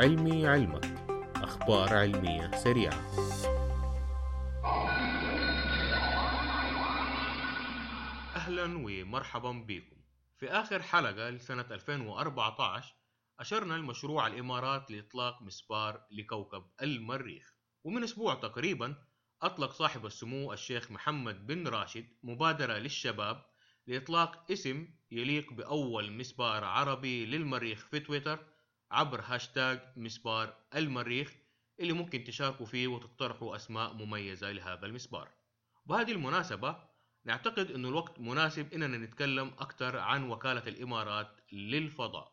علمي علمك. أخبار علمية سريعة. أهلا ومرحبا بكم. في آخر حلقة لسنة 2014 أشرنا المشروع الإمارات لإطلاق مسبار لكوكب المريخ. ومن أسبوع تقريبا أطلق صاحب السمو الشيخ محمد بن راشد مبادرة للشباب لإطلاق اسم يليق بأول مسبار عربي للمريخ في تويتر. عبر هاشتاج مسبار المريخ اللي ممكن تشاركوا فيه وتقترحوا أسماء مميزة لهذا المسبار. بهذه المناسبة نعتقد أن الوقت مناسب أننا نتكلم أكثر عن وكالة الإمارات للفضاء.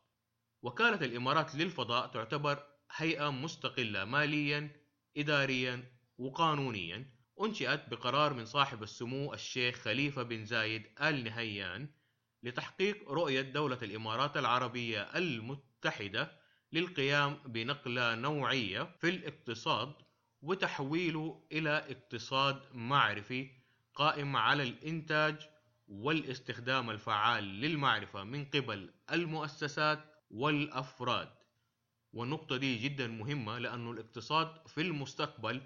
وكالة الإمارات للفضاء تعتبر هيئة مستقلة ماليا إداريا وقانونيا أنشئت بقرار من صاحب السمو الشيخ خليفة بن زايد آل نهيان لتحقيق رؤية دولة الإمارات العربية المتحدة للقيام بنقلة نوعية في الاقتصاد وتحويله إلى اقتصاد معرفي قائم على الإنتاج والاستخدام الفعال للمعرفة من قبل المؤسسات والأفراد. والنقطة دي جدا مهمة لأنه الاقتصاد في المستقبل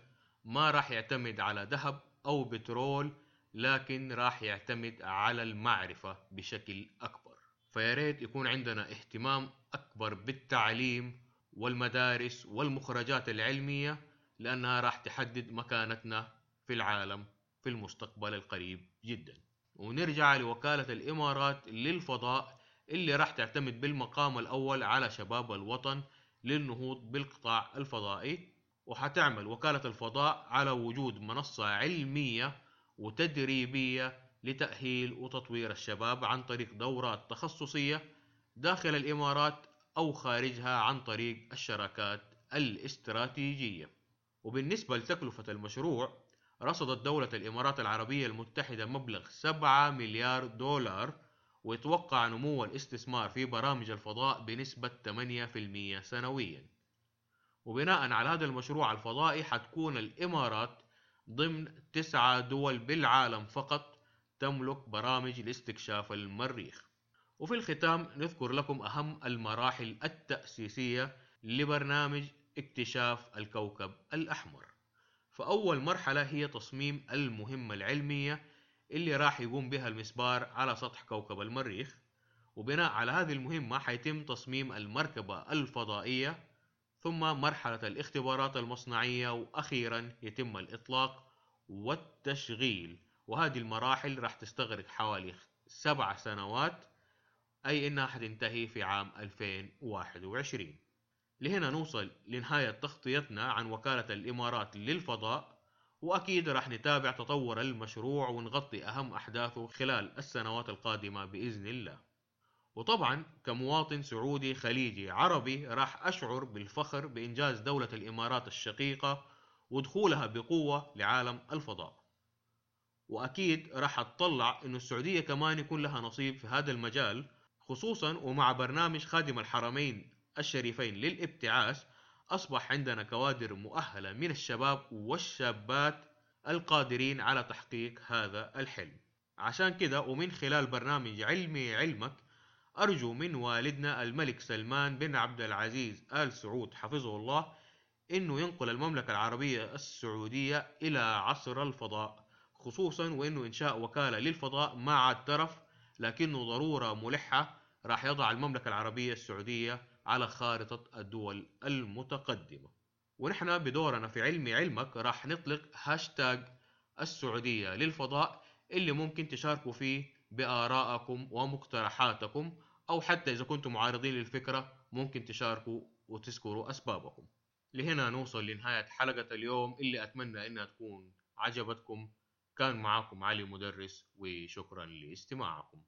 ما راح يعتمد على ذهب أو بترول لكن راح يعتمد على المعرفة بشكل أكبر. فياريت يكون عندنا اهتمام أكبر بالتعليم والمدارس والمخرجات العلمية لأنها راح تحدد مكانتنا في العالم في المستقبل القريب جدا. ونرجع لوكالة الإمارات للفضاء اللي راح تعتمد بالمقام الأول على شباب الوطن للنهوض بالقطاع الفضائي. وحتعمل وكالة الفضاء على وجود منصة علمية وتدريبية لتأهيل وتطوير الشباب عن طريق دورات تخصصية داخل الإمارات أو خارجها عن طريق الشراكات الاستراتيجية. وبالنسبة لتكلفة المشروع رصدت دولة الإمارات العربية المتحدة مبلغ 7 مليار دولار ويتوقع نمو الاستثمار في برامج الفضاء بنسبة 8% سنويا. وبناء على هذا المشروع الفضائي حتكون الإمارات ضمن تسعة دول بالعالم فقط تملك برامج لاستكشاف المريخ. وفي الختام نذكر لكم أهم المراحل التأسيسية لبرنامج اكتشاف الكوكب الأحمر. فأول مرحلة هي تصميم المهمة العلمية اللي راح يقوم بها المسبار على سطح كوكب المريخ. وبناء على هذه المهمة حيتم تصميم المركبة الفضائية ثم مرحلة الاختبارات المصنعية وأخيرا يتم الإطلاق والتشغيل. وهذه المراحل راح تستغرق حوالي سبع سنوات أي إنها حتنتهي في عام 2021 لهنا نوصل لنهاية تغطيتنا عن وكالة الإمارات للفضاء وأكيد راح نتابع تطور المشروع ونغطي أهم أحداثه خلال السنوات القادمة بإذن الله. وطبعا كمواطن سعودي خليجي عربي راح أشعر بالفخر بإنجاز دولة الإمارات الشقيقة ودخولها بقوة لعالم الفضاء. وأكيد راح أتطلع إنه السعودية كمان يكون لها نصيب في هذا المجال خصوصا ومع برنامج خادم الحرمين الشريفين للابتعاث أصبح عندنا كوادر مؤهلة من الشباب والشابات القادرين على تحقيق هذا الحلم. عشان كده ومن خلال برنامج علمي علمك أرجو من والدنا الملك سلمان بن عبد العزيز آل سعود حفظه الله إنه ينقل المملكة العربية السعودية إلى عصر الفضاء خصوصا وإنه إنشاء وكالة للفضاء ما عاد ترف لكنه ضرورة ملحة راح يضع المملكة العربية السعودية على خارطة الدول المتقدمة. ونحن بدورنا في علمي علمك راح نطلق هاشتاج السعودية للفضاء اللي ممكن تشاركوا فيه بآرائكم ومقترحاتكم أو حتى إذا كنتم معارضين للفكرة ممكن تشاركوا وتذكروا أسبابكم. لهنا نوصل لنهاية حلقة اليوم اللي أتمنى إنها تكون عجبتكم. كان معاكم علي مدرس وشكرا لاستماعكم.